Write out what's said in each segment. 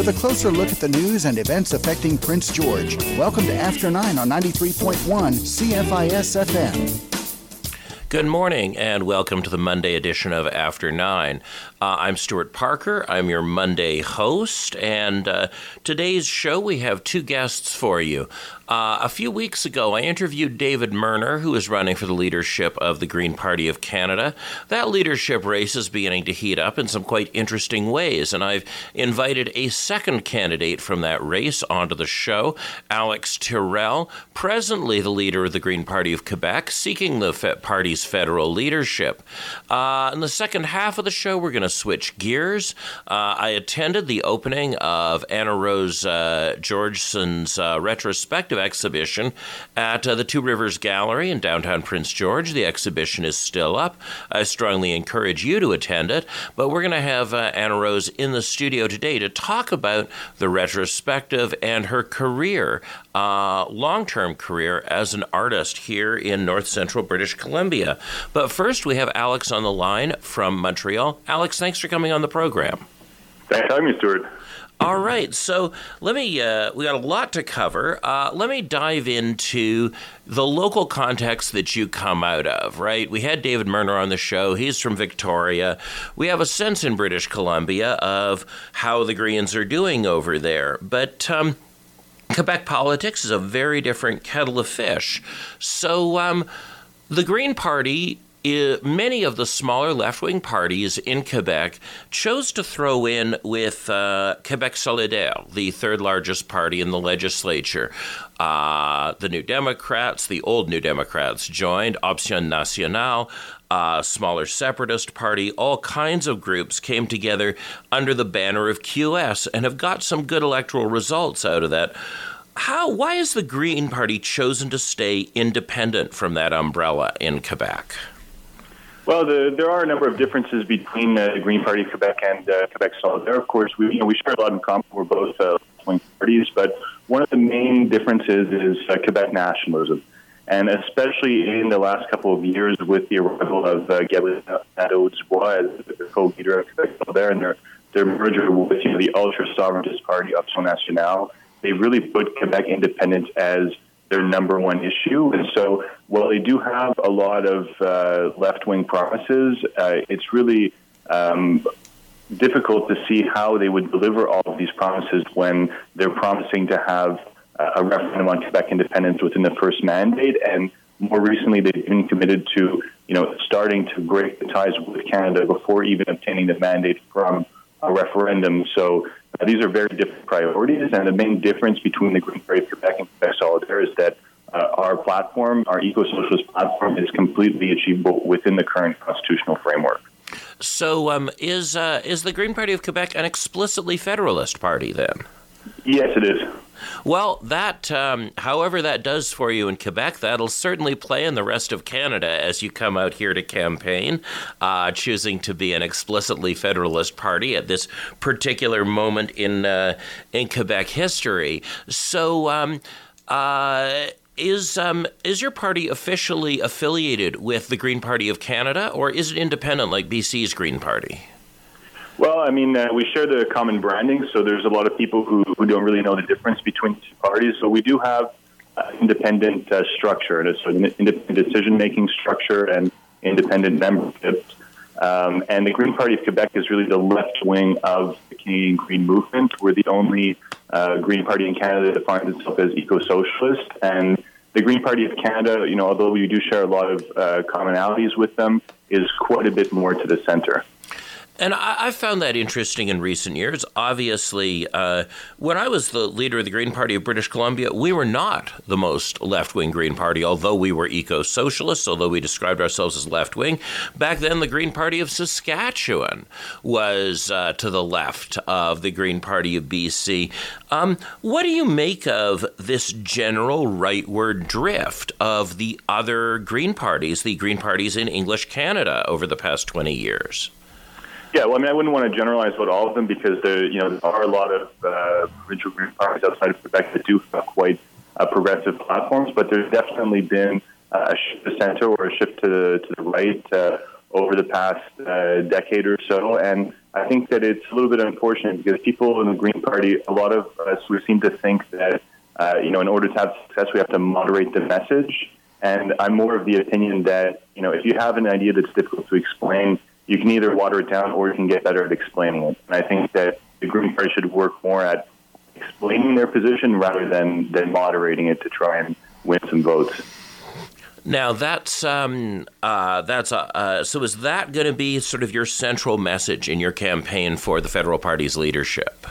with a closer look at the news and events affecting Prince George. Welcome to After 9 on 93.1 CFIS FM. Good morning and welcome to the Monday edition of After Nine. Uh, I'm Stuart Parker. I'm your Monday host, and uh, today's show we have two guests for you. Uh, a few weeks ago, I interviewed David Merner, who is running for the leadership of the Green Party of Canada. That leadership race is beginning to heat up in some quite interesting ways, and I've invited a second candidate from that race onto the show, Alex Tyrrell, presently the leader of the Green Party of Quebec, seeking the party's federal leadership. Uh, in the second half of the show, we're going to switch gears. Uh, I attended the opening of Anna Rose uh, Georgeson's uh, retrospective exhibition at uh, the Two Rivers Gallery in downtown Prince George. The exhibition is still up. I strongly encourage you to attend it. But we're going to have uh, Anna Rose in the studio today to talk about the retrospective and her career, uh, long term career as an artist here in north central British Columbia. But first, we have Alex on the line from Montreal. Alex, thanks for coming on the program. Thanks for having me, Stuart. All right, so let me, uh, we got a lot to cover. Uh, let me dive into the local context that you come out of, right? We had David Merner on the show. He's from Victoria. We have a sense in British Columbia of how the Greens are doing over there. But, um, Quebec politics is a very different kettle of fish. So, um, the Green Party many of the smaller left wing parties in Quebec chose to throw in with uh, Quebec Solidaire, the third largest party in the legislature. Uh, the New Democrats, the old New Democrats, joined Option Nationale. A smaller separatist party, all kinds of groups came together under the banner of QS and have got some good electoral results out of that. How? Why has the Green Party chosen to stay independent from that umbrella in Quebec? Well, the, there are a number of differences between uh, the Green Party of Quebec and uh, Quebec Solidaire. Of course, we, you know, we share a lot in common. We're both uh, parties, but one of the main differences is uh, Quebec nationalism. And especially in the last couple of years with the arrival of uh, Gabriel Nadeau-Dubois as the co-leader of Quebec Solidaire and their, their merger with you know, the ultra-sovereigntist party, Option Nationale, they really put Quebec independence as their number one issue. And so while they do have a lot of uh, left wing promises, uh, it's really um, difficult to see how they would deliver all of these promises when they're promising to have a referendum on Quebec independence within the first mandate. And more recently, they've been committed to, you know, starting to break the ties with Canada before even obtaining the mandate from a referendum. So uh, these are very different priorities, and the main difference between the Green Party of Quebec and Quebec Solidaire is that uh, our platform, our eco-socialist platform, is completely achievable within the current constitutional framework. So, um, is uh, is the Green Party of Quebec an explicitly federalist party then? Yes, it is. Well, that, um, however, that does for you in Quebec, that'll certainly play in the rest of Canada as you come out here to campaign, uh, choosing to be an explicitly Federalist party at this particular moment in uh, in Quebec history. So. Um, uh, is um, is your party officially affiliated with the Green Party of Canada, or is it independent like BC's Green Party? Well, I mean, uh, we share the common branding, so there's a lot of people who, who don't really know the difference between the two parties. So we do have uh, independent uh, structure, and it's an independent decision-making structure and independent memberships. Um, and the Green Party of Quebec is really the left wing of the Canadian Green Movement. We're the only uh, Green Party in Canada that defines itself as eco-socialist, and the Green Party of Canada, you know, although we do share a lot of uh, commonalities with them, is quite a bit more to the center. And I, I, found that interesting in recent years. Obviously, uh, when I was the leader of the Green Party of British Columbia, we were not the most left wing Green Party, although we were eco socialists, although we described ourselves as left wing. Back then, the Green Party of Saskatchewan was uh, to the left of the Green Party of BC. Um, what do you make of this general rightward drift of the other Green parties, the Green parties in English Canada, over the past 20 years? Yeah, well, I mean, I wouldn't want to generalize about all of them because there, you know, there are a lot of uh, provincial green parties outside of Quebec that do have quite uh, progressive platforms, but there's definitely been uh, a shift to the center or a shift to the, to the right uh, over the past uh, decade or so. And I think that it's a little bit unfortunate because people in the Green Party, a lot of us, we seem to think that, uh, you know, in order to have success, we have to moderate the message. And I'm more of the opinion that, you know, if you have an idea that's difficult to explain, you can either water it down or you can get better at explaining it. And I think that the Green Party should work more at explaining their position rather than, than moderating it to try and win some votes. Now that's um, uh, that's uh, uh, so. Is that going to be sort of your central message in your campaign for the federal party's leadership?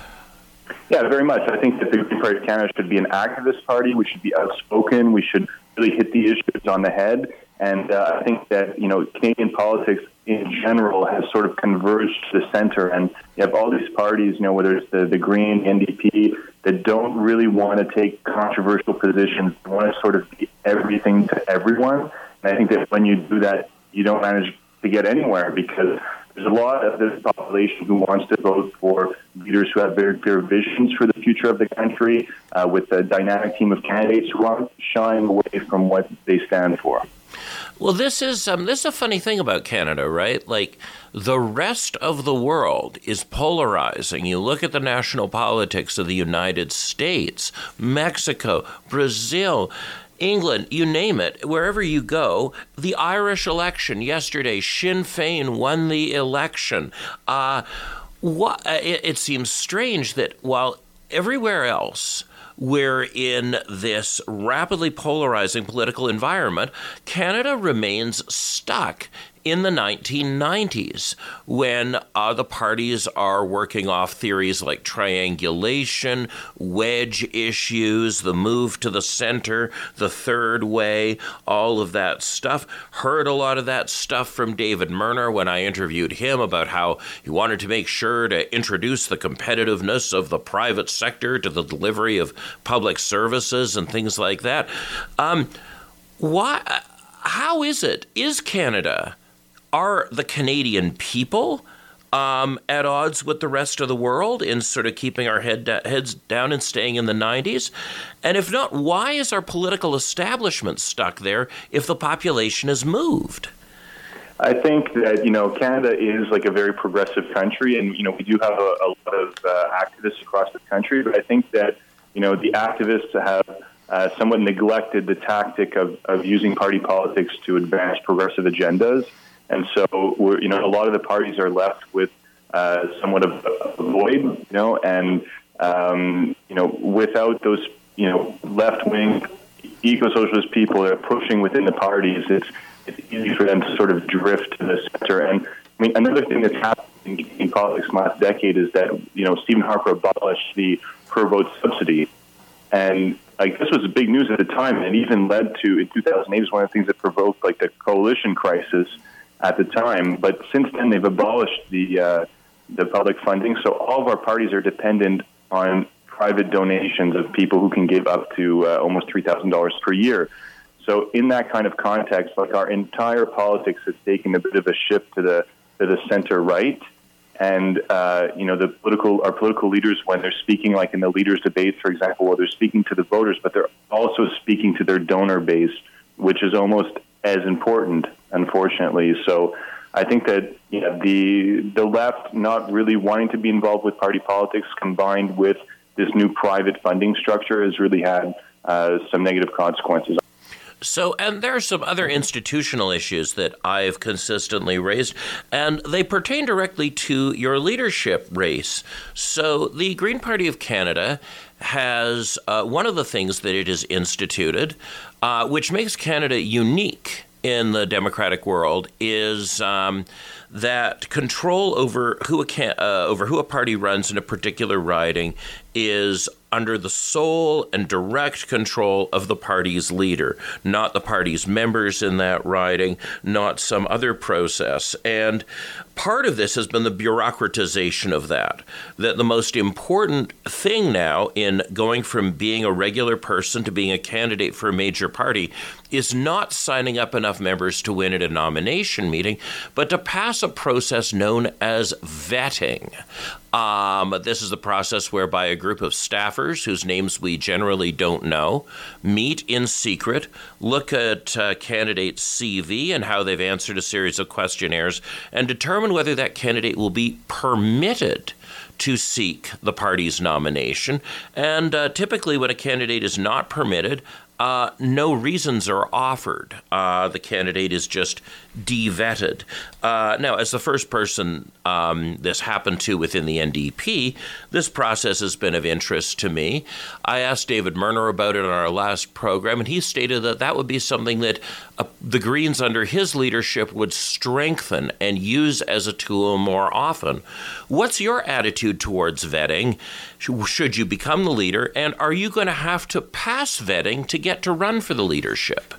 Yeah, very much. I think that the Green Party of Canada should be an activist party. We should be outspoken. We should really hit the issues on the head. And uh, I think that you know Canadian politics in general has sort of converged to the center, and you have all these parties, you know, whether it's the the Green, NDP, that don't really want to take controversial positions. Want to sort of be everything to everyone. And I think that when you do that, you don't manage to get anywhere because there's a lot of this population who wants to vote for leaders who have very clear visions for the future of the country, uh, with a dynamic team of candidates who aren't shying away from what they stand for. Well, this is um, this is a funny thing about Canada, right? Like the rest of the world is polarizing. You look at the national politics of the United States, Mexico, Brazil. England, you name it, wherever you go, the Irish election yesterday, Sinn Féin won the election. Uh, what, it, it seems strange that while everywhere else we're in this rapidly polarizing political environment, Canada remains stuck in the 1990s when uh, the parties are working off theories like triangulation, wedge issues, the move to the center, the third way, all of that stuff. Heard a lot of that stuff from David Merner when I interviewed him about how he wanted to make sure to introduce the competitiveness of the private sector to the delivery of public services and things like that. Um, why? How is it? Is Canada are the Canadian people um, at odds with the rest of the world in sort of keeping our head da- heads down and staying in the 90s? And if not, why is our political establishment stuck there if the population has moved? I think that you know Canada is like a very progressive country, and you know we do have a, a lot of uh, activists across the country. But I think that you know the activists have uh, somewhat neglected the tactic of, of using party politics to advance progressive agendas. And so, we're, you know, a lot of the parties are left with uh, somewhat of a void, you know, and, um, you know, without those, you know, left wing eco socialist people that are pushing within the parties, it's, it's easy for them to sort of drift to the center. And I mean, another thing that's happened in, politics in the last decade is that, you know, Stephen Harper abolished the per vote subsidy. And like this was big news at the time, and it even led to in 2008 was one of the things that provoked like the coalition crisis at the time. But since then, they've abolished the uh, the public funding, so all of our parties are dependent on private donations of people who can give up to uh, almost three thousand dollars per year. So, in that kind of context, like our entire politics has taken a bit of a shift to the to the center right, and uh, you know the political our political leaders when they're speaking, like in the leaders' debates, for example, where they're speaking to the voters, but they're also speaking to their donor base, which is almost as important, unfortunately. So I think that you know, the the left not really wanting to be involved with party politics, combined with this new private funding structure, has really had uh, some negative consequences. So, and there are some other institutional issues that I've consistently raised, and they pertain directly to your leadership race. So, the Green Party of Canada has uh, one of the things that it has instituted, uh, which makes Canada unique in the democratic world, is um, that control over who a can, uh, over who a party runs in a particular riding is under the sole and direct control of the party's leader, not the party's members in that riding, not some other process. And part of this has been the bureaucratization of that. That the most important thing now in going from being a regular person to being a candidate for a major party is not signing up enough members to win at a nomination meeting, but to pass a process known as vetting. Um, this is the process whereby a group of staffers, whose names we generally don't know, meet in secret, look at a candidate's CV and how they've answered a series of questionnaires, and determine whether that candidate will be permitted to seek the party's nomination. And uh, typically, when a candidate is not permitted, uh, no reasons are offered. Uh, the candidate is just de-vetted. Uh, now, as the first person um, this happened to within the NDP, this process has been of interest to me. I asked David Merner about it on our last program, and he stated that that would be something that uh, the Greens under his leadership would strengthen and use as a tool more often. What's your attitude towards vetting? Should you become the leader, and are you going to have to pass vetting to get to run for the leadership?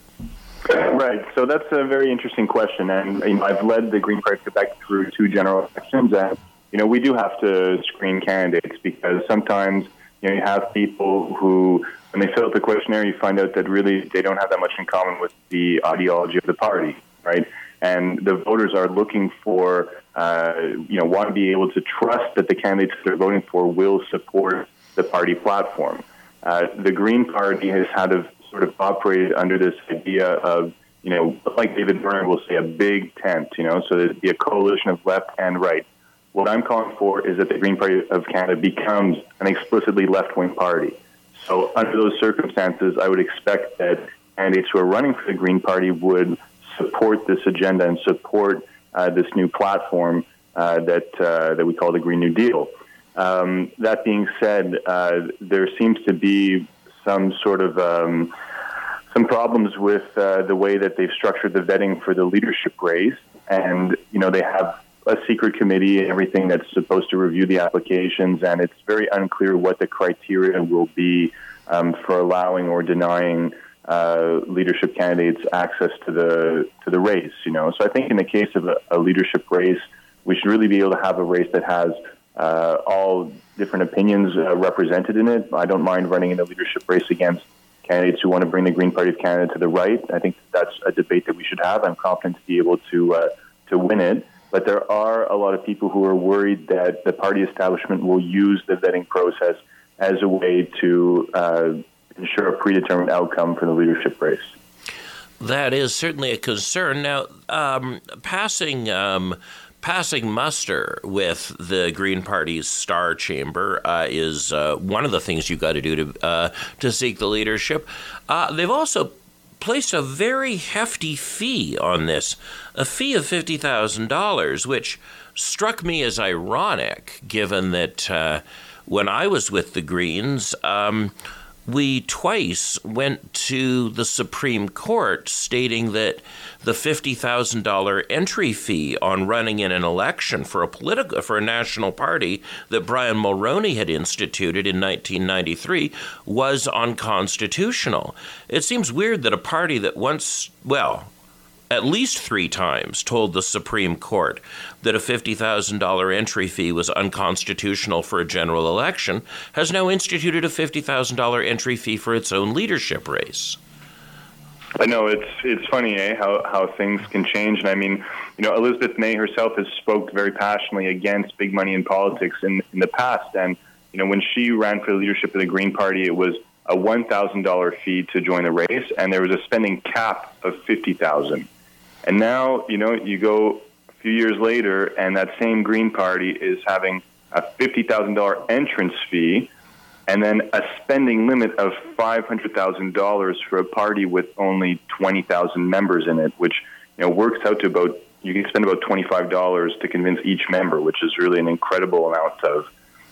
Right. So that's a very interesting question, and you know, I've led the Green Party Quebec through two general elections, and you know we do have to screen candidates because sometimes you know you have people who, when they fill out the questionnaire, you find out that really they don't have that much in common with the ideology of the party, right? And the voters are looking for, uh, you know, want to be able to trust that the candidates they're voting for will support the party platform. Uh, the Green Party has had a sort of operated under this idea of, you know, like David Byrne will say, a big tent, you know, so there'd be a coalition of left and right. What I'm calling for is that the Green Party of Canada becomes an explicitly left wing party. So, under those circumstances, I would expect that candidates who are running for the Green Party would support this agenda and support uh, this new platform uh, that uh, that we call the Green New Deal. Um, that being said, uh, there seems to be some sort of um, some problems with uh, the way that they've structured the vetting for the leadership race, and you know they have a secret committee and everything that's supposed to review the applications, and it's very unclear what the criteria will be um, for allowing or denying uh, leadership candidates access to the to the race. You know, so I think in the case of a, a leadership race, we should really be able to have a race that has uh, all different opinions uh, represented in it. I don't mind running in a leadership race against candidates who want to bring the Green Party of Canada to the right. I think that's a debate that we should have. I'm confident to be able to uh, to win it. But there are a lot of people who are worried that the party establishment will use the vetting process as a way to uh, ensure a predetermined outcome for the leadership race. That is certainly a concern. Now, um, passing um, passing muster with the Green Party's star chamber uh, is uh, one of the things you've got to do to uh, to seek the leadership. Uh, they've also placed a very hefty fee on this, a fee of fifty thousand dollars, which struck me as ironic, given that uh, when I was with the Greens. Um, we twice went to the Supreme Court stating that the $50,000 entry fee on running in an election for a political for a national party that Brian Mulroney had instituted in 1993 was unconstitutional. It seems weird that a party that once, well, at least three times told the Supreme Court that a $50,000 entry fee was unconstitutional for a general election, has now instituted a $50,000 entry fee for its own leadership race. I know it's it's funny, eh? How how things can change, and I mean, you know, Elizabeth May herself has spoke very passionately against big money in politics in in the past, and you know, when she ran for the leadership of the Green Party, it was a one thousand dollar fee to join the race, and there was a spending cap of fifty thousand. And now, you know, you go a few years later, and that same Green Party is having a $50,000 entrance fee and then a spending limit of $500,000 for a party with only 20,000 members in it, which, you know, works out to about, you can spend about $25 to convince each member, which is really an incredible amount of,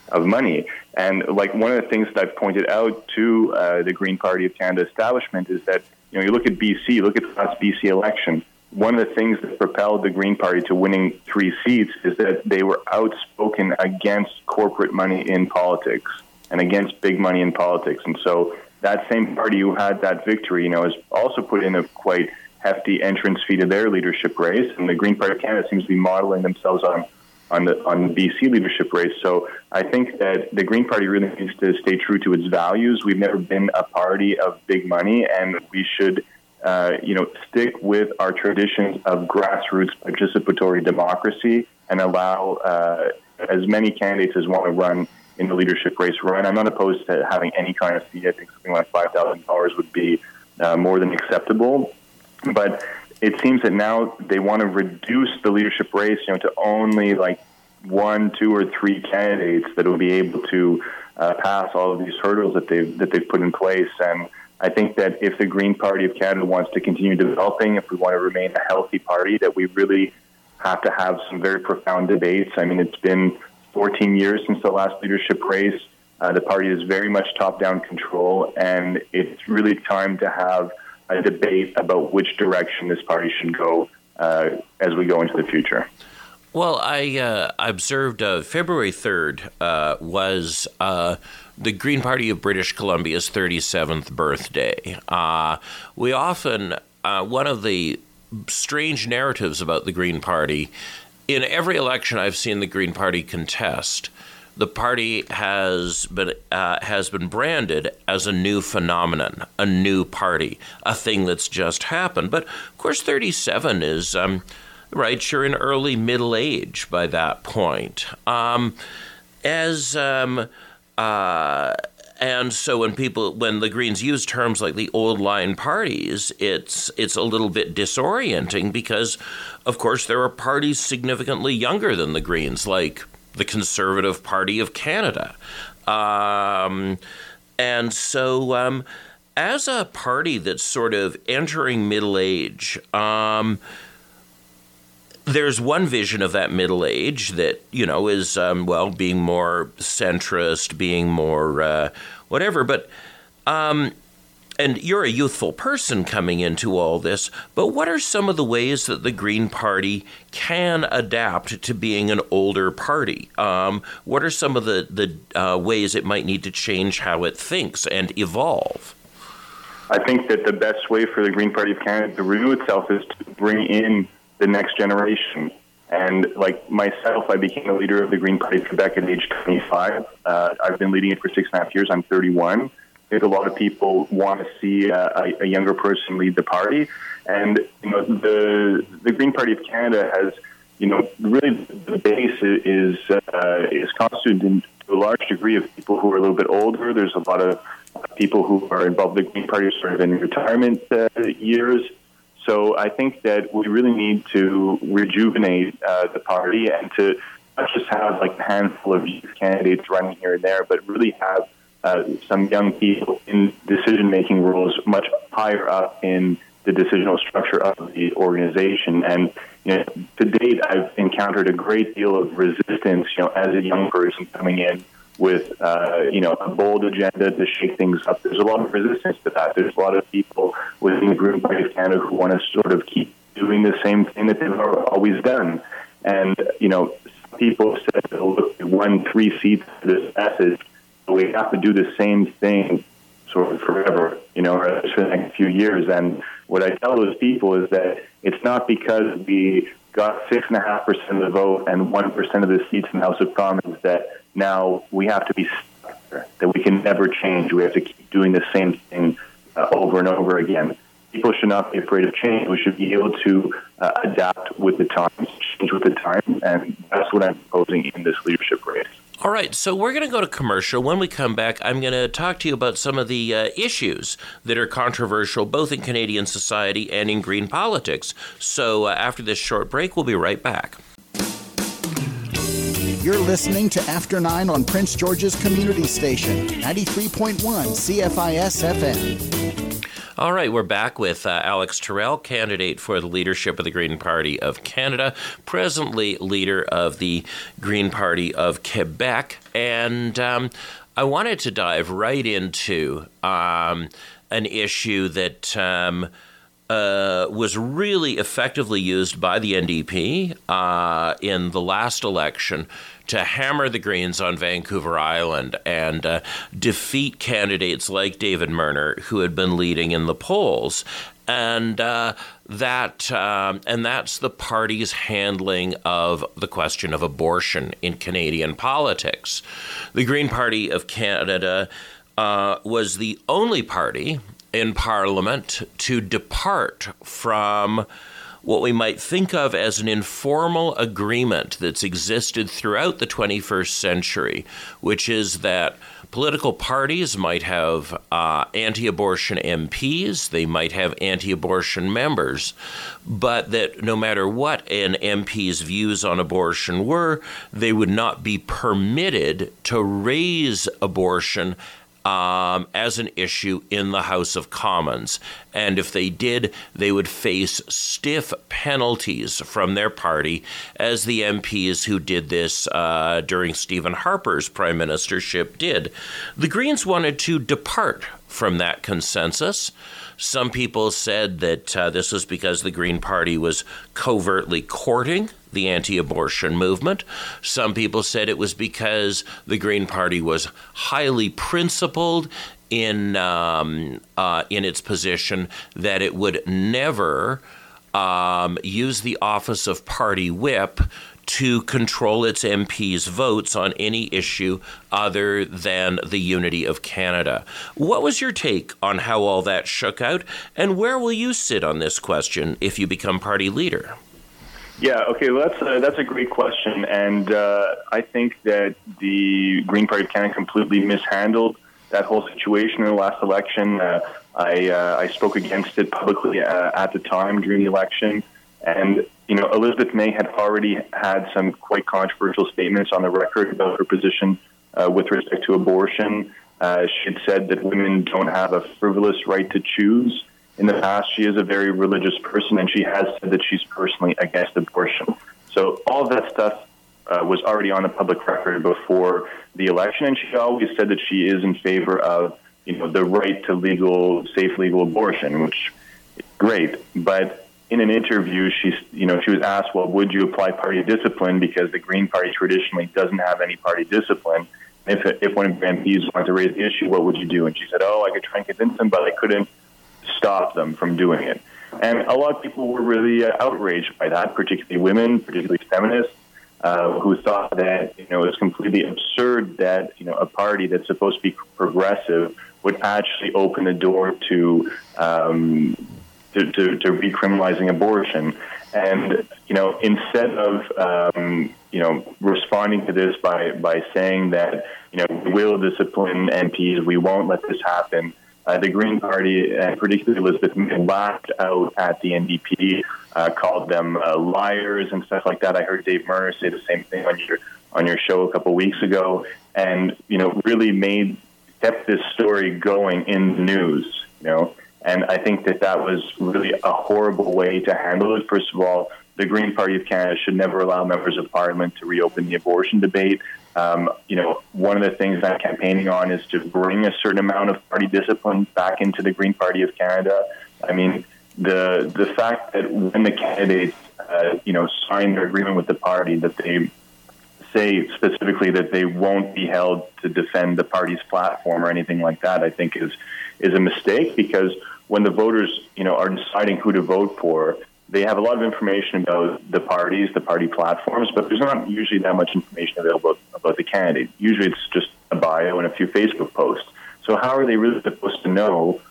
of money. And like one of the things that I've pointed out to uh, the Green Party of Canada establishment is that, you know, you look at BC, look at the last BC election, one of the things that propelled the Green Party to winning three seats is that they were outspoken against corporate money in politics and against big money in politics. And so that same party who had that victory, you know, has also put in a quite hefty entrance fee to their leadership race. And the Green Party of Canada seems to be modeling themselves on on the on the BC leadership race. So I think that the Green Party really needs to stay true to its values. We've never been a party of big money, and we should uh, you know, stick with our traditions of grassroots participatory democracy and allow uh, as many candidates as want to run in the leadership race run. I'm not opposed to having any kind of fee. I think something like five thousand dollars would be uh, more than acceptable. But it seems that now they want to reduce the leadership race, you know, to only like one, two, or three candidates that will be able to uh, pass all of these hurdles that they've that they've put in place. And I think that if the Green Party of Canada wants to continue developing, if we want to remain a healthy party, that we really have to have some very profound debates. I mean, it's been 14 years since the last leadership race. Uh, the party is very much top-down control, and it's really time to have a debate about which direction this party should go uh, as we go into the future. Well, I uh, observed uh, February 3rd uh, was uh, the Green Party of British Columbia's 37th birthday. Uh, we often, uh, one of the strange narratives about the Green Party, in every election I've seen the Green Party contest, the party has been has been branded as a new phenomenon, a new party, a thing that's just happened. But of course, 37 is um, right? You're in early middle age by that point. Um, as um, uh, and so when people when the Greens use terms like the old line parties, it's it's a little bit disorienting because, of course, there are parties significantly younger than the Greens, like the Conservative Party of Canada, um, and so. Um, as a party that's sort of entering middle age, um, there's one vision of that middle age that you know is um, well being more centrist, being more uh, whatever. But um, and you're a youthful person coming into all this. But what are some of the ways that the Green Party can adapt to being an older party? Um, what are some of the the uh, ways it might need to change how it thinks and evolve? I think that the best way for the Green Party of Canada to renew itself is to bring in the next generation. And like myself, I became a leader of the Green Party of Quebec at age 25. Uh, I've been leading it for six and a half years. I'm 31. I think a lot of people want to see a, a younger person lead the party, and you know the the Green Party of Canada has, you know, really the base is uh, is constituted to a large degree of people who are a little bit older. There's a lot of people who are involved in the Green Party sort of in retirement uh, years. So I think that we really need to rejuvenate uh, the party and to not just have like a handful of youth candidates running here and there, but really have uh, some young people in decision making roles much higher up in the decisional structure of the organization. And you know, to date, I've encountered a great deal of resistance, you know, as a young person coming in with uh, you know a bold agenda to shake things up. There's a lot of resistance to that. There's a lot of people within the Green Party of Canada who want to sort of keep doing the same thing that they've always done. And you know, people said, "Look, we won three seats for this message, we have to do the same thing." Sort of forever, you know, or for the next few years. And what I tell those people is that it's not because we got six and a half percent of the vote and one percent of the seats in the House of Commons that now we have to be that we can never change. We have to keep doing the same thing uh, over and over again. People should not be afraid of change. We should be able to uh, adapt with the times, change with the time, and that's what I'm proposing in this leadership race. All right, so we're going to go to commercial. When we come back, I'm going to talk to you about some of the uh, issues that are controversial both in Canadian society and in green politics. So uh, after this short break, we'll be right back. You're listening to After Nine on Prince George's Community Station, 93.1 CFIS FM. All right, we're back with uh, Alex Tyrrell, candidate for the leadership of the Green Party of Canada, presently leader of the Green Party of Quebec. And um, I wanted to dive right into um, an issue that. Um, uh, was really effectively used by the NDP uh, in the last election to hammer the Greens on Vancouver Island and uh, defeat candidates like David Merner, who had been leading in the polls. And uh, that um, and that's the party's handling of the question of abortion in Canadian politics. The Green Party of Canada uh, was the only party in Parliament to depart from what we might think of as an informal agreement that's existed throughout the 21st century, which is that political parties might have uh, anti abortion MPs, they might have anti abortion members, but that no matter what an MP's views on abortion were, they would not be permitted to raise abortion um, as an issue in the House of Commons. And if they did, they would face stiff penalties from their party, as the MPs who did this uh, during Stephen Harper's prime ministership did. The Greens wanted to depart from that consensus. Some people said that uh, this was because the Green Party was covertly courting the anti abortion movement. Some people said it was because the Green Party was highly principled in, um, uh, in its position that it would never um, use the office of party whip to control its MPs' votes on any issue other than the unity of Canada. What was your take on how all that shook out, and where will you sit on this question if you become party leader? Yeah, okay, well, that's a, that's a great question, and uh, I think that the Green Party of Canada completely mishandled that whole situation in the last election. Uh, I uh, I spoke against it publicly uh, at the time during the election, and you know Elizabeth May had already had some quite controversial statements on the record about her position uh, with respect to abortion. Uh, she had said that women don't have a frivolous right to choose in the past, she is a very religious person, and she has said that she's personally against abortion. So all of that stuff uh, was already on the public record before the election, and she always said that she is in favor of you know the right to legal, safe, legal abortion, which is great. But in an interview, she's you know she was asked, well, would you apply party discipline because the Green Party traditionally doesn't have any party discipline. If if one of your MPs wanted to raise the issue, what would you do? And she said, oh, I could try and convince them, but I couldn't stop them from doing it. And a lot of people were really uh, outraged by that, particularly women, particularly feminists, uh, who thought that you know it was completely absurd that you know a party that's supposed to be progressive would actually open the door to um, to, to, to recriminalizing abortion. And you know, instead of um, you know responding to this by by saying that you know we will discipline MPs, we won't let this happen uh, the Green Party, and particularly Elizabeth laughed out at the NDP, uh, called them uh, liars and stuff like that. I heard Dave Murray say the same thing on your on your show a couple weeks ago, and you know really made kept this story going in the news. You know, and I think that that was really a horrible way to handle it. First of all, the Green Party of Canada should never allow members of Parliament to reopen the abortion debate. Um, you know, one of the things I'm campaigning on is to bring a certain amount of party discipline back into the Green Party of Canada. I mean, the the fact that when the candidates, uh, you know, sign their agreement with the party, that they say specifically that they won't be held to defend the party's platform or anything like that, I think is is a mistake because when the voters, you know, are deciding who to vote for, they have a lot of information about the parties, the party platforms, but there's not usually that much information available about the candidate. Usually it's just a bio and a few Facebook posts. So how are they really supposed to know,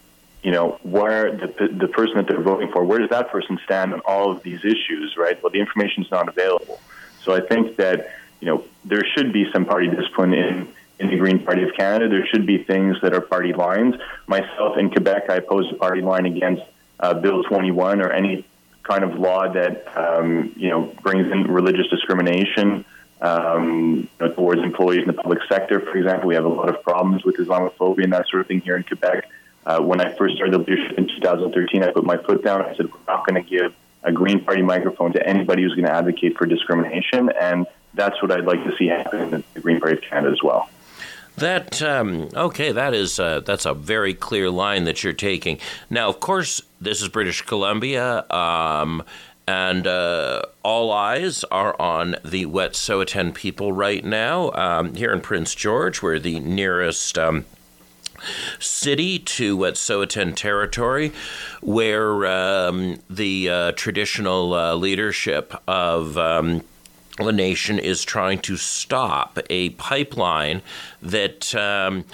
you know, where the, the person that they're voting for, where does that person stand on all of these issues, right? Well, the information is not available. So I think that, you know, there should be some party discipline in, in the Green Party of Canada. There should be things that are party lines. Myself in Quebec, I oppose a party line against uh, Bill 21 or any kind of law that um, you know brings in religious discrimination um, you know, towards employees in the public sector. For example, we have a lot of problems with Islamophobia and that sort of thing here in Quebec. Uh, when I first started the leadership in 2013, I put my foot down. I said, we're not going to give a Green Party microphone to anybody who's going to advocate for discrimination. And that's what I'd like to see happen in the Green Party of Canada as well. That um, okay? That is uh, that's a very clear line that you're taking. Now, of course, this is British Columbia, um, and uh, all eyes are on the Wet'suwet'en people right now um, here in Prince George. We're the nearest. Um, city to Wet'suwet'en territory, where um, the uh, traditional uh, leadership of um, the nation is trying to stop a pipeline that um,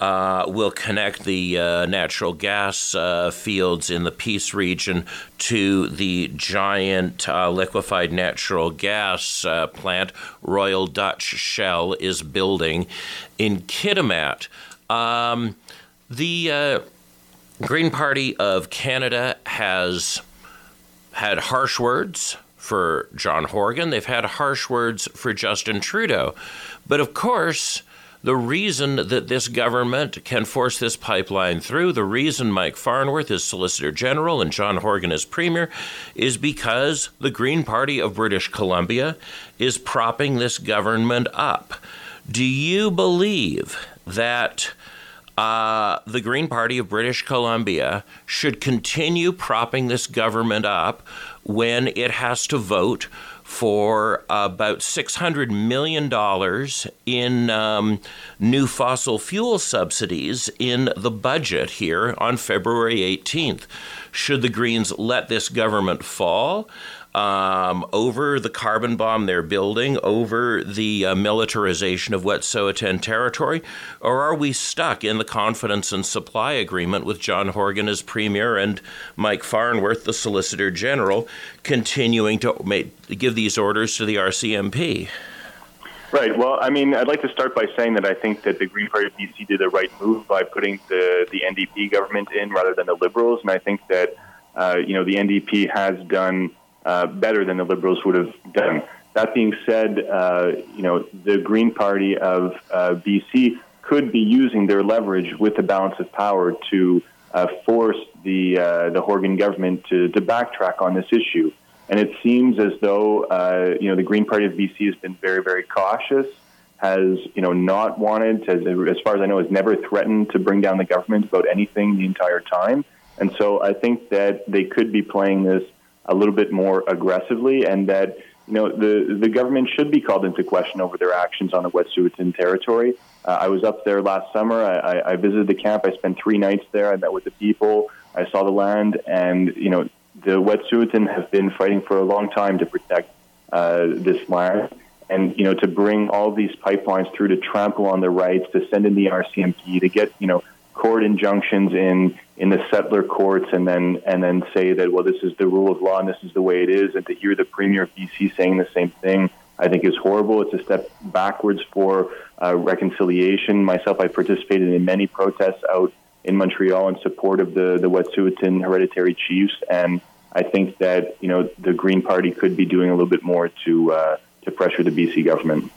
uh, will connect the uh, natural gas uh, fields in the Peace region to the giant uh, liquefied natural gas uh, plant Royal Dutch Shell is building in Kitimat. Um, the Green Party of Canada has had harsh words for John Horgan. They've had harsh words for Justin Trudeau. But of course, the reason that this government can force this pipeline through, the reason Mike Farnworth is Solicitor General and John Horgan is Premier, is because the Green Party of British Columbia is propping this government up. Do you believe that uh, the Green Party of British Columbia should continue propping this government up when it has to vote for about $600 million in um, new fossil fuel subsidies in the budget here on February 18th. Should the Greens let this government fall? Um, over the carbon bomb they're building, over the uh, militarization of Wet'suwet'en territory, or are we stuck in the confidence and supply agreement with John Horgan as premier and Mike Farnworth, the Solicitor General, continuing to make, give these orders to the RCMP? Right. Well, I mean, I'd like to start by saying that I think that the Green Party of BC did the right move by putting the the NDP government in rather than the Liberals, and I think that uh, you know the NDP has done uh, better than the Liberals would have done. That being said, uh, you know, the Green Party of uh, BC could be using their leverage with the balance of power to uh, force the uh, the Horgan government to, to backtrack on this issue. And it seems as though you know the Green Party of BC has been very very cautious, has you know not wanted, to, as far as I know, has never threatened to bring down the government about anything the entire time. And so I think that they could be playing this a little bit more aggressively, and that you know the the government should be called into question over their actions on the Wet'suwet'en territory. Uh, I was up there last summer. I, I visited the camp. I spent three nights there. I met with the people. I saw the land, and you know the Wet'suwet'en have been fighting for a long time to protect uh, this land. And you know, to bring all these pipelines through to trample on their rights, to send in the RCMP, to get you know court injunctions in in the settler courts and then and then say that well this is the rule of law and this is the way it is and to hear the premier of BC saying the same thing I think is horrible. It's a step backwards for uh, reconciliation. Myself, I participated in many protests out in Montreal in support of the the Wet'suwet'en hereditary chiefs, and I think that you know the Green Party could be doing a little bit more to uh, to pressure the BC government.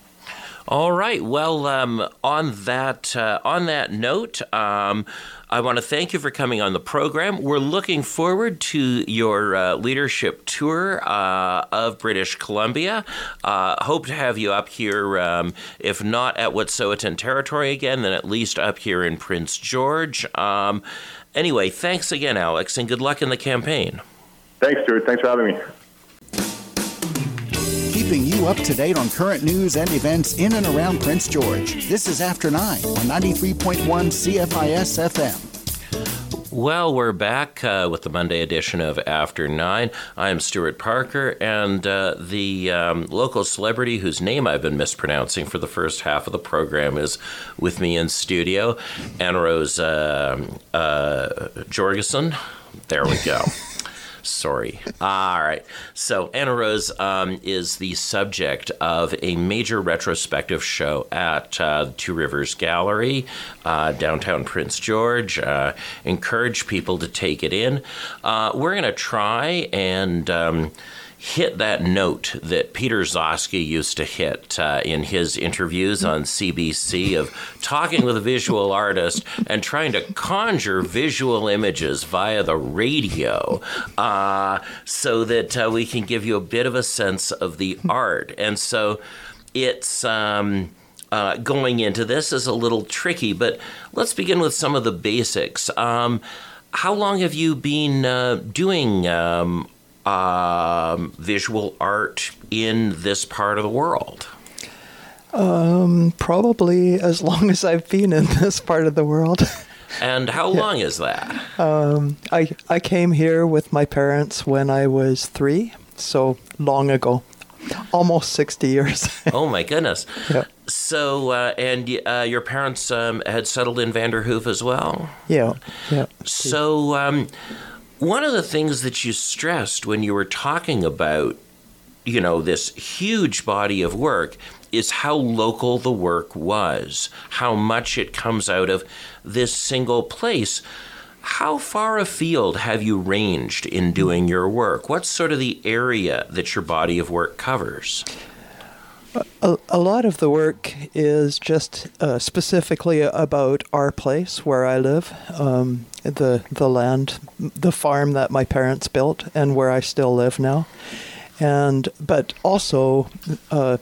All right. Well, um, on that uh, on that note, um, I want to thank you for coming on the program. We're looking forward to your uh, leadership tour uh, of British Columbia. Uh, hope to have you up here, um, if not at Wet'suwet'en territory again, then at least up here in Prince George. Um, anyway, thanks again, Alex, and good luck in the campaign. Thanks, Stuart. Thanks for having me keeping you up to date on current news and events in and around Prince George. This is After 9 on 93.1 CFIS FM. Well, we're back uh, with the Monday edition of After Nine. I'm Stuart Parker, and uh, the um, local celebrity whose name I've been mispronouncing for the first half of the program is with me in studio, Anna Rose uh, uh Jorgensen. There we go. Sorry. All right. So Anna Rose um, is the subject of a major retrospective show at uh, Two Rivers Gallery, uh, downtown Prince George. Uh, encourage people to take it in. Uh, we're going to try and. Um, hit that note that Peter Gzowski used to hit uh, in his interviews on CBC of talking with a visual artist and trying to conjure visual images via the radio uh, so that uh, we can give you a bit of a sense of the art. And so it's. Um, uh, going into this is a little tricky, but let's begin with some of the basics. Um, how long have you been uh, doing um, um, visual art in this part of the world? Um, probably as long as I've been in this part of the world. And how yeah. long is that? Um, I I came here with my parents when I was three, so long ago. almost 60 years. oh my goodness. Yeah. So, uh, and uh, your parents um, had settled in Vanderhoof as well? Yeah, yeah. So, um, one of the things that you stressed when you were talking about, you know, this huge body of work is how local the work was, how much it comes out of this single place. How far afield have you ranged in doing your work? What's sort of the area that your body of work covers? A, a lot of the work is just uh, specifically about our place where I live, um, the the land, the farm that my parents built, and where I still live now, and but also uh,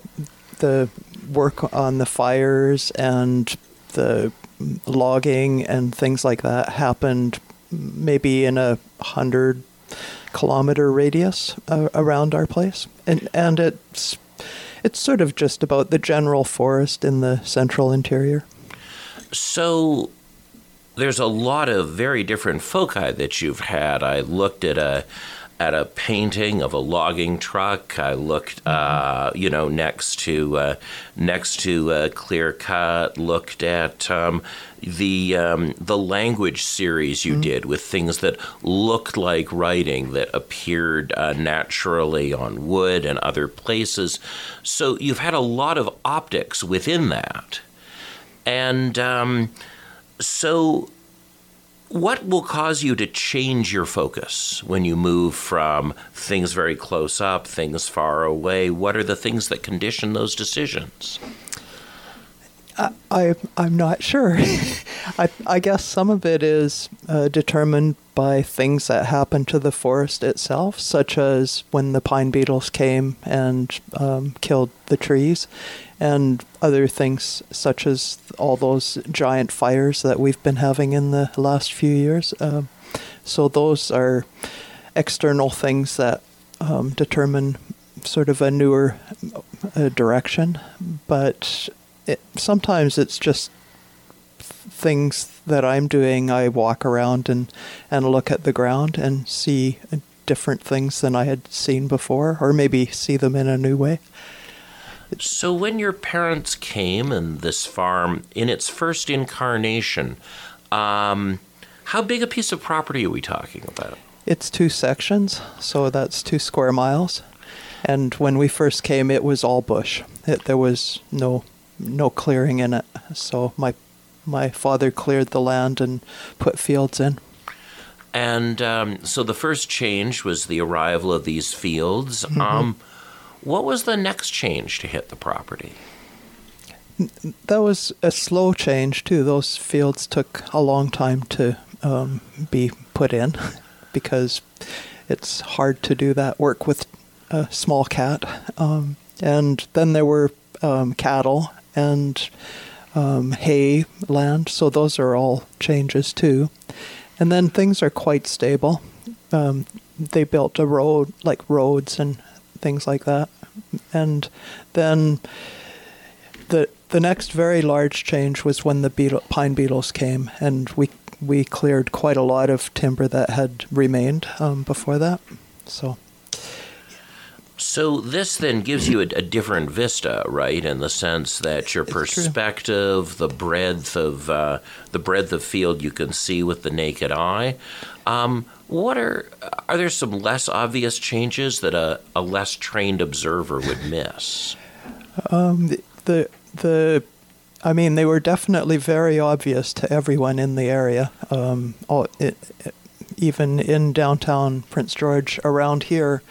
the work on the fires and the logging and things like that happened maybe in a hundred kilometer radius uh, around our place, and and it's it's sort of just about the general forest in the central interior. So there's a lot of very different foci that you've had. I looked at a at a painting of a logging truck. I looked, uh, you know, next to uh, next to uh, Clear Cut. Looked at um, the um, the language series you mm-hmm. did with things that looked like writing that appeared uh, naturally on wood and other places. So you've had a lot of optics within that, and um, so what will cause you to change your focus when you move from things very close up, things far away? What are the things that condition those decisions? I, I'm not sure. I, I guess some of it is uh, determined by things that happen to the forest itself, such as when the pine beetles came and um, killed the trees, and other things such as all those giant fires that we've been having in the last few years. Um, so those are external things that um, determine sort of a newer uh, direction, but it, sometimes it's just things that I'm doing. I walk around and, and look at the ground and see different things than I had seen before, or maybe see them in a new way. So, when your parents came and this farm in its first incarnation, um, how big a piece of property are we talking about? It's two sections, so that's two square miles. And when we first came, it was all bush. It, there was no no clearing in it. So my my father cleared the land and put fields in. And um, so the first change was the arrival of these fields. Mm-hmm. Um, what was the next change to hit the property? That was a slow change too. Those fields took a long time to um, be put in because it's hard to do that work with a small cat. Um, and then there were um, cattle and um, hay land. So those are all changes too. And then things are quite stable. Um, they built a road, like roads and things like that. And then the the next very large change was when the beetle, pine beetles came, and we we cleared quite a lot of timber that had remained um, before that. So so this then gives you a, a, different vista, right? In the sense that your perspective, the breadth of uh, the breadth of field you can see with the naked eye. Um, what are are there some less obvious changes that a, a less trained observer would miss? Um, the, the the I mean, they were definitely very obvious to everyone in the area. Um, all, it, it, even in downtown Prince George around here,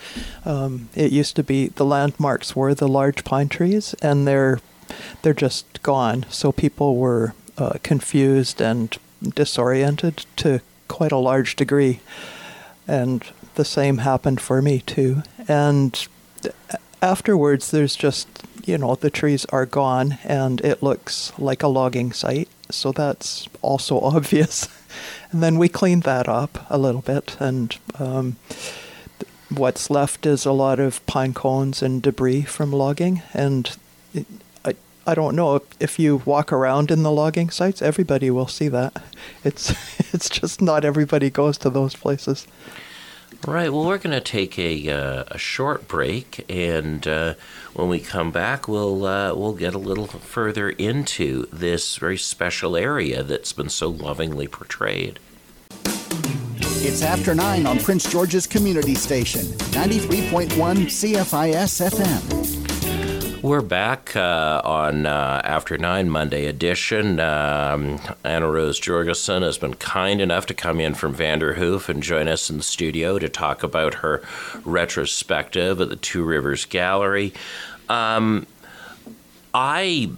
um, it used to be the landmarks were the large pine trees, and they're they're just gone. So people were uh, confused and disoriented to quite a large degree, and the same happened for me too. And afterwards, there's just you know the trees are gone, and it looks like a logging site. So that's also obvious. And then we cleaned that up a little bit, and um, what's left is a lot of pine cones and debris from logging. And I, I don't know if, if you walk around in the logging sites, everybody will see that. It's it's just not everybody goes to those places. Right. Well, we're going to take a, uh, a short break, and uh, when we come back, we'll uh, we'll get a little further into this very special area that's been so lovingly portrayed. It's after nine on Prince George's Community Station, ninety three point one CFIS FM. We're back uh, on uh, After Nine Monday edition. Um, Annerose Georgeson has been kind enough to come in from Vanderhoof and join us in the studio to talk about her retrospective at the Two Rivers Gallery. Um, I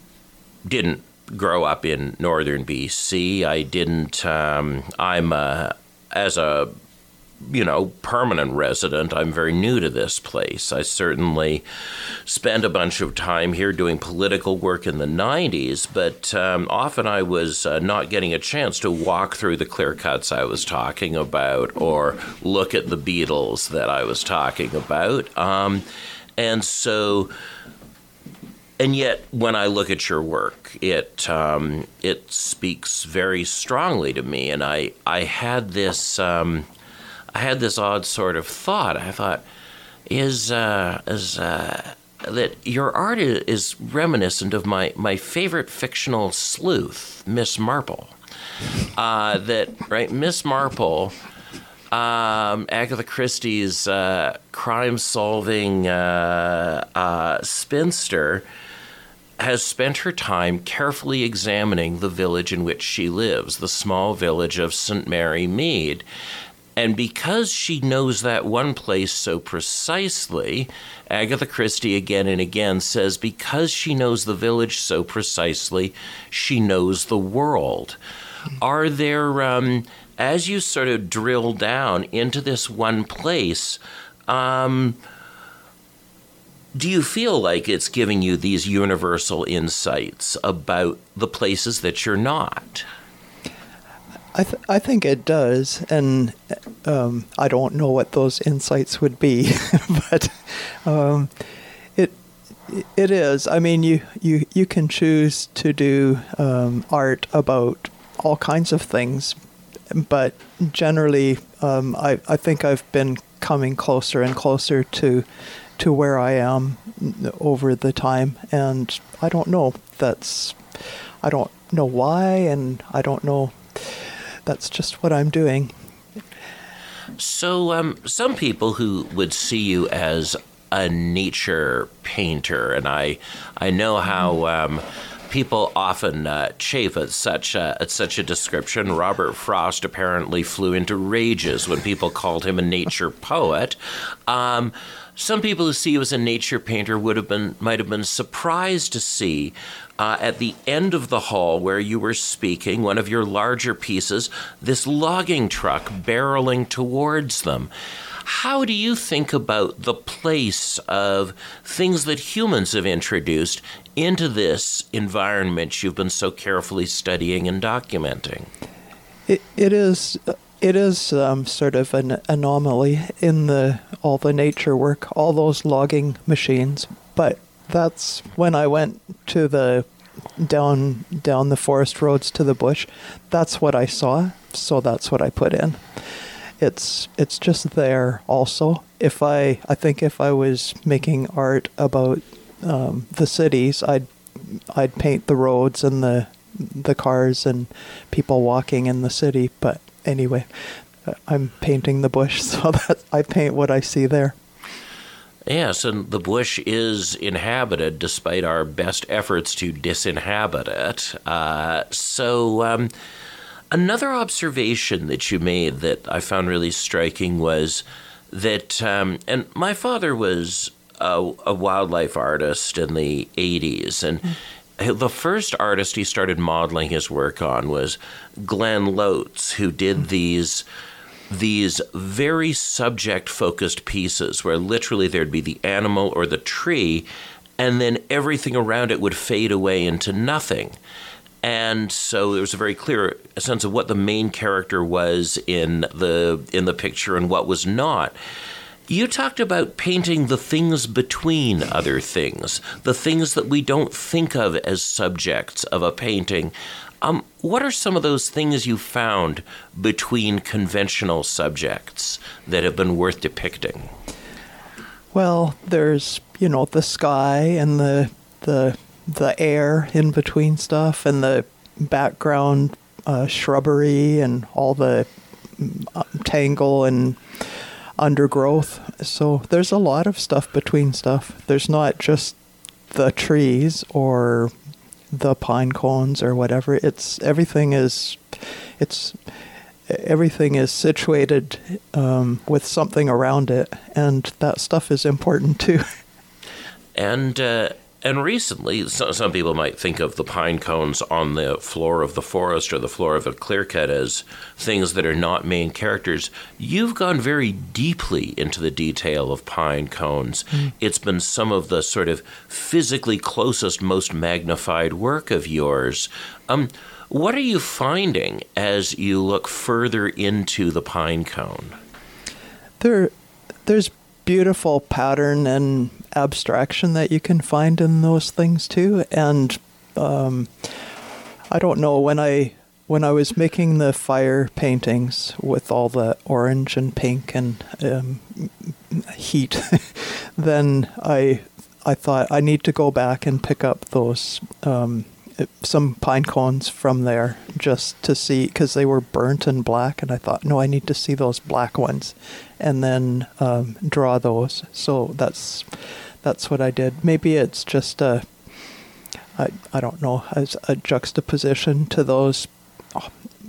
didn't grow up in northern BC. I didn't. Um, I'm a, as a you know, permanent resident. I'm very new to this place. I certainly spent a bunch of time here doing political work in the 90s, but um, often I was uh, not getting a chance to walk through the clear cuts I was talking about or look at the beetles that I was talking about. Um, and so and yet when I look at your work, it um, it speaks very strongly to me. And I I had this um, I had this odd sort of thought. I thought, is uh, is uh, that your art is reminiscent of my my favorite fictional sleuth, Miss Marple. Uh, that right, Miss Marple. Um, Agatha Christie's uh, crime-solving uh, uh, spinster has spent her time carefully examining the village in which she lives, the small village of St. Mary Mead, and because she knows that one place so precisely, Agatha Christie again and again says, because she knows the village so precisely, she knows the world. Are there, um, as you sort of drill down into this one place, um, do you feel like it's giving you these universal insights about the places that you're not? I, th- I think it does, and um, I don't know what those insights would be, but um, it it is. I mean, you you you can choose to do um, art about all kinds of things, but generally, um, I I think I've been coming closer and closer to to where I am over the time, and I don't know. That's I don't know why, and I don't know that's just what I'm doing. So, um, some people who would see you as a nature painter, and I, I know how um, people often uh, chafe at such a, at such a description. Robert Frost apparently flew into rages when people called him a nature poet. Um, some people who see you as a nature painter would have been might have been surprised to see uh, at the end of the hall where you were speaking, one of your larger pieces, this logging truck barreling towards them. How do you think about the place of things that humans have introduced into this environment you've been so carefully studying and documenting? It, it is it is um, sort of an anomaly in the all the nature work, all those logging machines. But that's when I went to the down down the forest roads to the bush. That's what I saw, so that's what I put in. It's it's just there. Also, if I I think if I was making art about um, the cities, I'd I'd paint the roads and the the cars and people walking in the city. But anyway, uh, I'm painting the bush, so that I paint what I see there. Yes, and the bush is inhabited despite our best efforts to disinhabit it. Uh, so, um, another observation that you made that I found really striking was that, um, and my father was a, a, wildlife artist in the 80s, and the first artist he started modeling his work on was Glen Loates, who did these these very subject focused pieces where literally there'd be the animal or the tree, and then everything around it would fade away into nothing. And so there was a very clear sense of what the main character was in the in the picture and what was not. You talked about painting the things between other things, the things that we don't think of as subjects of a painting. Um, what are some of those things you found between conventional subjects that have been worth depicting? Well, there's you know the sky and the the the air in between stuff and the background uh, shrubbery and all the uh, tangle and undergrowth. So there's a lot of stuff between stuff. There's not just the trees or the pine cones or whatever. It's everything is it's everything is situated um, with something around it, and that stuff is important too. And uh, and recently, so, some people might think of the pine cones on the floor of the forest or the floor of a clear cut as things that are not main characters. You've gone very deeply into the detail of pine cones. Mm. It's been some of the sort of physically closest, most magnified work of yours. Um, what are you finding as you look further into the pine cone? There, there's beautiful pattern and abstraction that you can find in those things too. And um, I don't know when I when I was making the fire paintings with all the orange and pink and um, heat, then I I thought I need to go back and pick up those um, some pine cones from there just to see because they were burnt and black, and I thought, no, I need to see those black ones, and then um, draw those. So that's that's what I did. Maybe it's just a I I don't know as a juxtaposition to those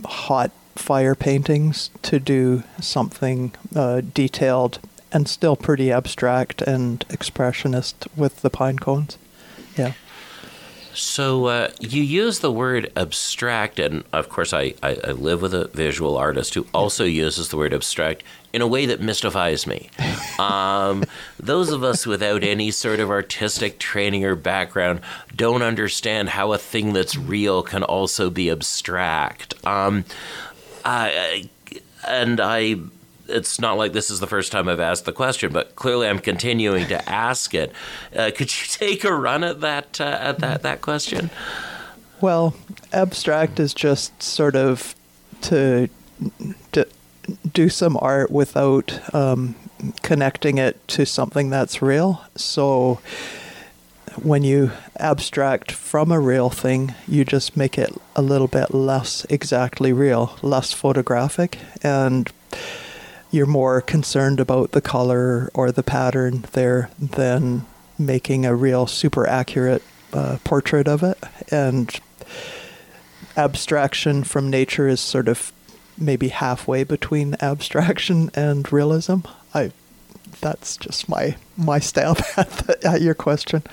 hot fire paintings to do something uh, detailed and still pretty abstract and expressionist with the pine cones. Yeah. So uh, you use the word abstract, and of course, I, I, I, live with a visual artist who also uses the word abstract in a way that mystifies me. Um, those of us without any sort of artistic training or background don't understand how a thing that's real can also be abstract. Um, I, and I it's not like this is the first time I've asked the question, but clearly I'm continuing to ask it. Uh, could you take a run at that uh, at that that question? Well, abstract is just sort of to, to do some art without um, connecting it to something that's real. So when you abstract from a real thing, you just make it a little bit less exactly real, less photographic, and you're more concerned about the color or the pattern there than making a real super accurate uh, portrait of it. And abstraction from nature is sort of maybe halfway between abstraction and realism. I that's just my my stab at, the, at your question.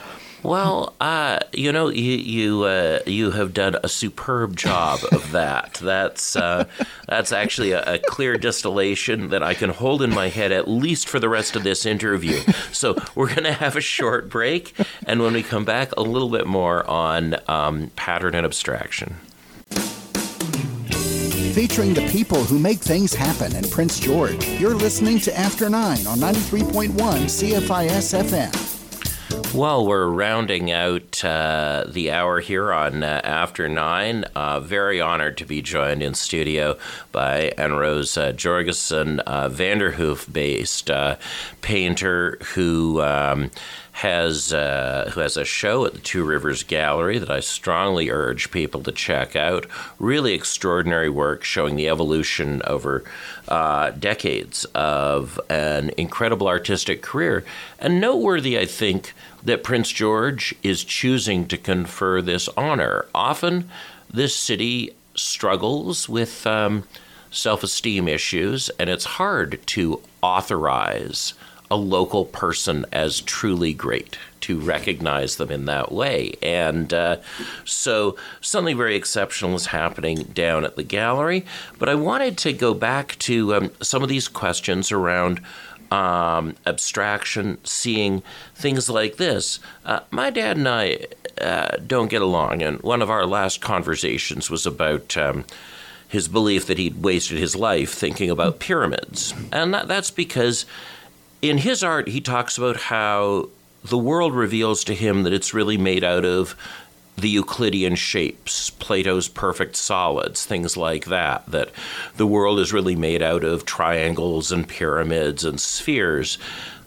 Well, uh, you know, you you uh, you have done a superb job of that. That's uh, that's actually a, a, clear distillation that I can hold in my head at least for the rest of this interview. So we're going to have a short break, and when we come back, a little bit more on um, pattern and abstraction. Featuring the people who make things happen in Prince George. You're listening to After Nine on 93.1 CFIS FM. Well, we're rounding out uh, the hour here on uh, After Nine. Uh, very honored to be joined in studio by Annerose uh, Georgeson, uh, Vanderhoof based uh, painter who. Um, has uh, who has a show at the Two Rivers Gallery that I strongly urge people to check out. Really extraordinary work showing the evolution over uh, decades of an incredible artistic career, and noteworthy, I think, that Prince George is choosing to confer this honor. Often, this city struggles with um, self esteem issues, and it's hard to authorize a local person as truly great to recognize them in that way. And uh, so something very exceptional is happening down at the gallery. But I wanted to go back to um, some of these questions around um, abstraction, seeing things like this. Uh, my dad and I uh, don't get along, and one of our last conversations was about. Um, his belief that he'd wasted his life thinking about pyramids. And that, that's because in his art, he talks about how the world reveals to him that it's really made out of the Euclidean shapes, Plato's perfect solids, things like that, that the world is really made out of triangles and pyramids and spheres.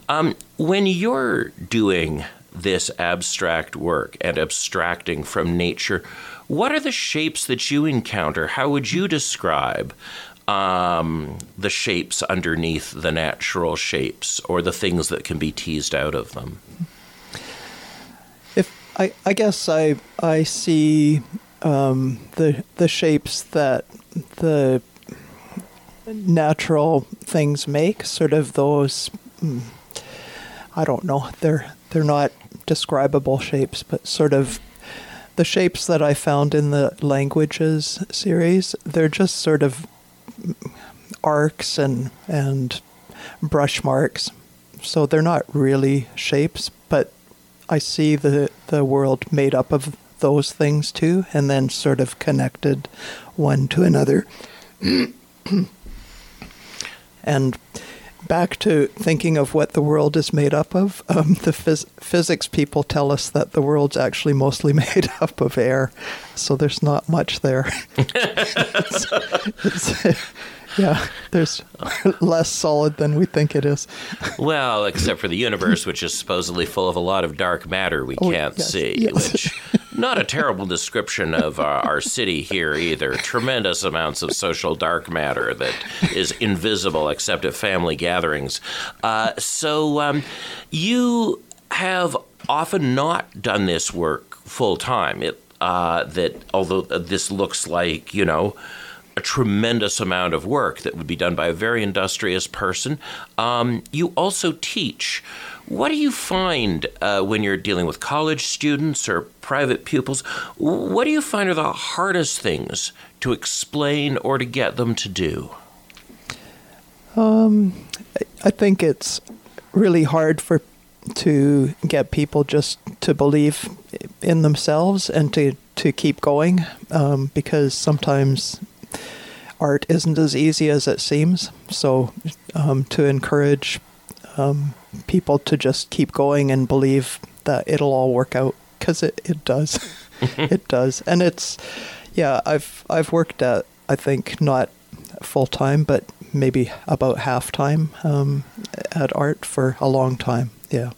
Um, when you're doing this abstract work and abstracting from nature, what are the shapes that you encounter? How would you describe um, the shapes underneath the natural shapes or the things that can be teased out of them? If I, I guess I I see um, the the shapes that the natural things make, sort of those. Hmm, I don't know. They're they're not describable shapes, but sort of the shapes that I found in the languages series. They're just sort of arcs and and brush marks. So they're not really shapes, but I see the the world made up of those things too, and then sort of connected one to another. and back to thinking of what the world is made up of, um, the phys- physics people tell us that the world's actually mostly made up of air, so there's not much there. it's, it's, yeah, there's less solid than we think it is. Well, except for the universe, which is supposedly full of a lot of dark matter we oh, can't yes, see, yes. which not a terrible description of uh, our city here either. Tremendous amounts of social dark matter that is invisible except at family gatherings. Uh, so um, you have often not done this work full time. It uh, that although this looks like you know a tremendous amount of work that would be done by a very industrious person. Um, you also teach. What do you find uh, when you're dealing with college students or private pupils? What do you find are the hardest things to explain or to get them to do? Um, I think it's really hard for to get people just to believe in themselves and to to keep going um, because sometimes art isn't as easy as it seems. So, um, to encourage um, people to just keep going and believe that it'll all work out because it, it does, it does, and it's yeah. I've I've worked at I think not full time, but maybe about half time um, at art for a long time. Yeah.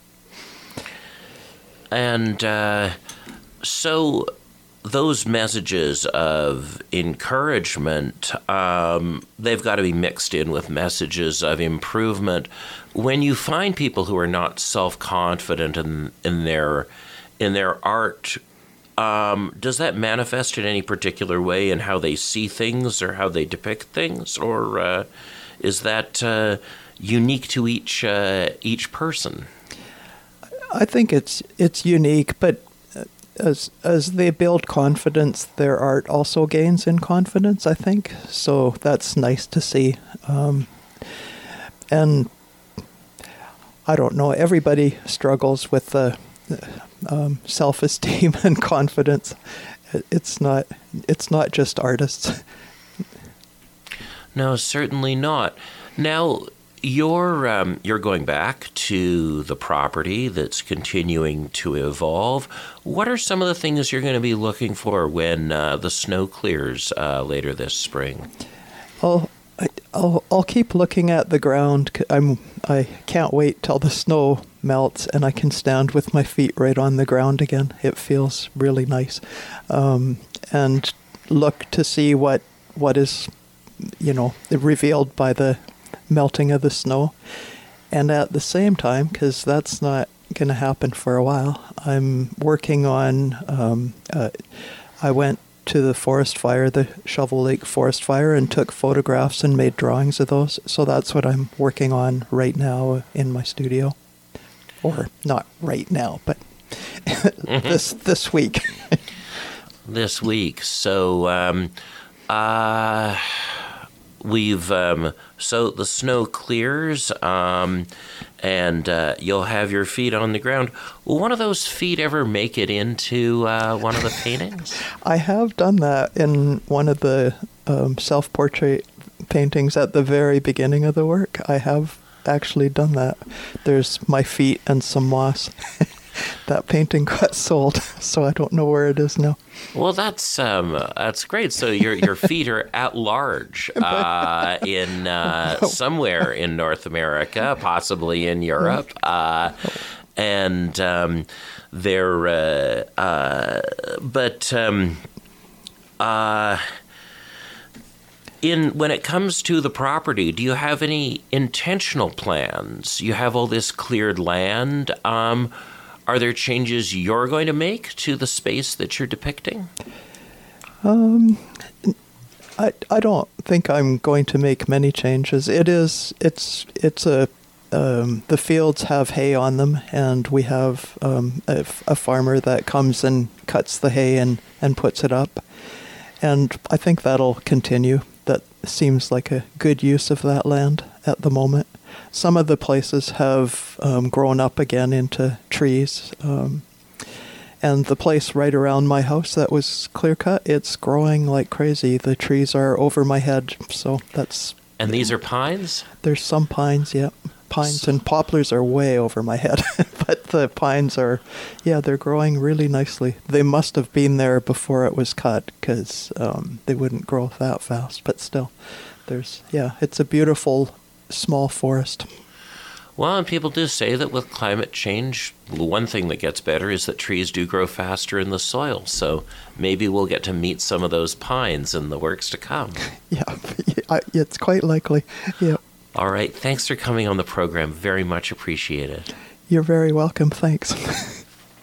And uh, so those messages of encouragement, um, they've got to be mixed in with messages of improvement. When you find people who are not self confident in, in their in their art, um, does that manifest in any particular way in how they see things or how they depict things, or uh, is that uh, unique to each uh, each person? I think it's it's unique, but as as they build confidence, their art also gains in confidence. I think so. That's nice to see, um, and I don't know. Everybody struggles with the um, self-esteem and confidence. It's not. It's not just artists. No, certainly not. Now, you're um, you're going back to the property that's continuing to evolve. What are some of the things you're going to be looking for when uh, the snow clears uh, later this spring? I'll, I'll I'll keep looking at the ground. I'm I can't wait till the snow melts and I can stand with my feet right on the ground again. It feels really nice, um, and look to see what what is you know revealed by the melting of the snow. And at the same time, because that's not going to happen for a while, I'm working on. Um, uh, I went to the forest fire, the Shovel Lake forest fire, and took photographs and made drawings of those. So that's what I'm working on right now in my studio, or not right now, but mm-hmm. this this week. this week, so um, uh, we've um, so the snow clears, um, and uh, you'll have your feet on the ground. Will one of those feet ever make it into uh, one of the paintings? I have done that in one of the um, self portrait paintings at the very beginning of the work. I have actually done that. There's my feet and some moss. that painting got sold, so I don't know where it is now. Well, that's um, that's great. So your your feet are at large uh, in uh, somewhere in North America, possibly in Europe, uh, and um, they're uh, uh, but. Um, uh, in when it comes to the property, do you have any intentional plans? You have all this cleared land. Um, are there changes you're going to make to the space that you're depicting? Um, I I don't think I'm going to make many changes. It is it's it's a um, the fields have hay on them, and we have um, a, a farmer that comes and cuts the hay and, and puts it up. And I think that'll continue. That seems like a good use of that land at the moment. Some of the places have um, grown up again into trees. Um, and the place right around my house that was clear cut, it's growing like crazy. The trees are over my head, so that's. And these are pines? There's some pines, yep. Pines and poplars are way over my head, but the pines are, yeah, they're growing really nicely. They must have been there before it was cut because um, they wouldn't grow that fast, but still, there's, yeah, it's a beautiful small forest. Well, and people do say that with climate change, the one thing that gets better is that trees do grow faster in the soil. So maybe we'll get to meet some of those pines in the works to come. Yeah, it's quite likely. Yeah. All right. Thanks for coming on the program. Very much appreciated. You're very welcome. Thanks.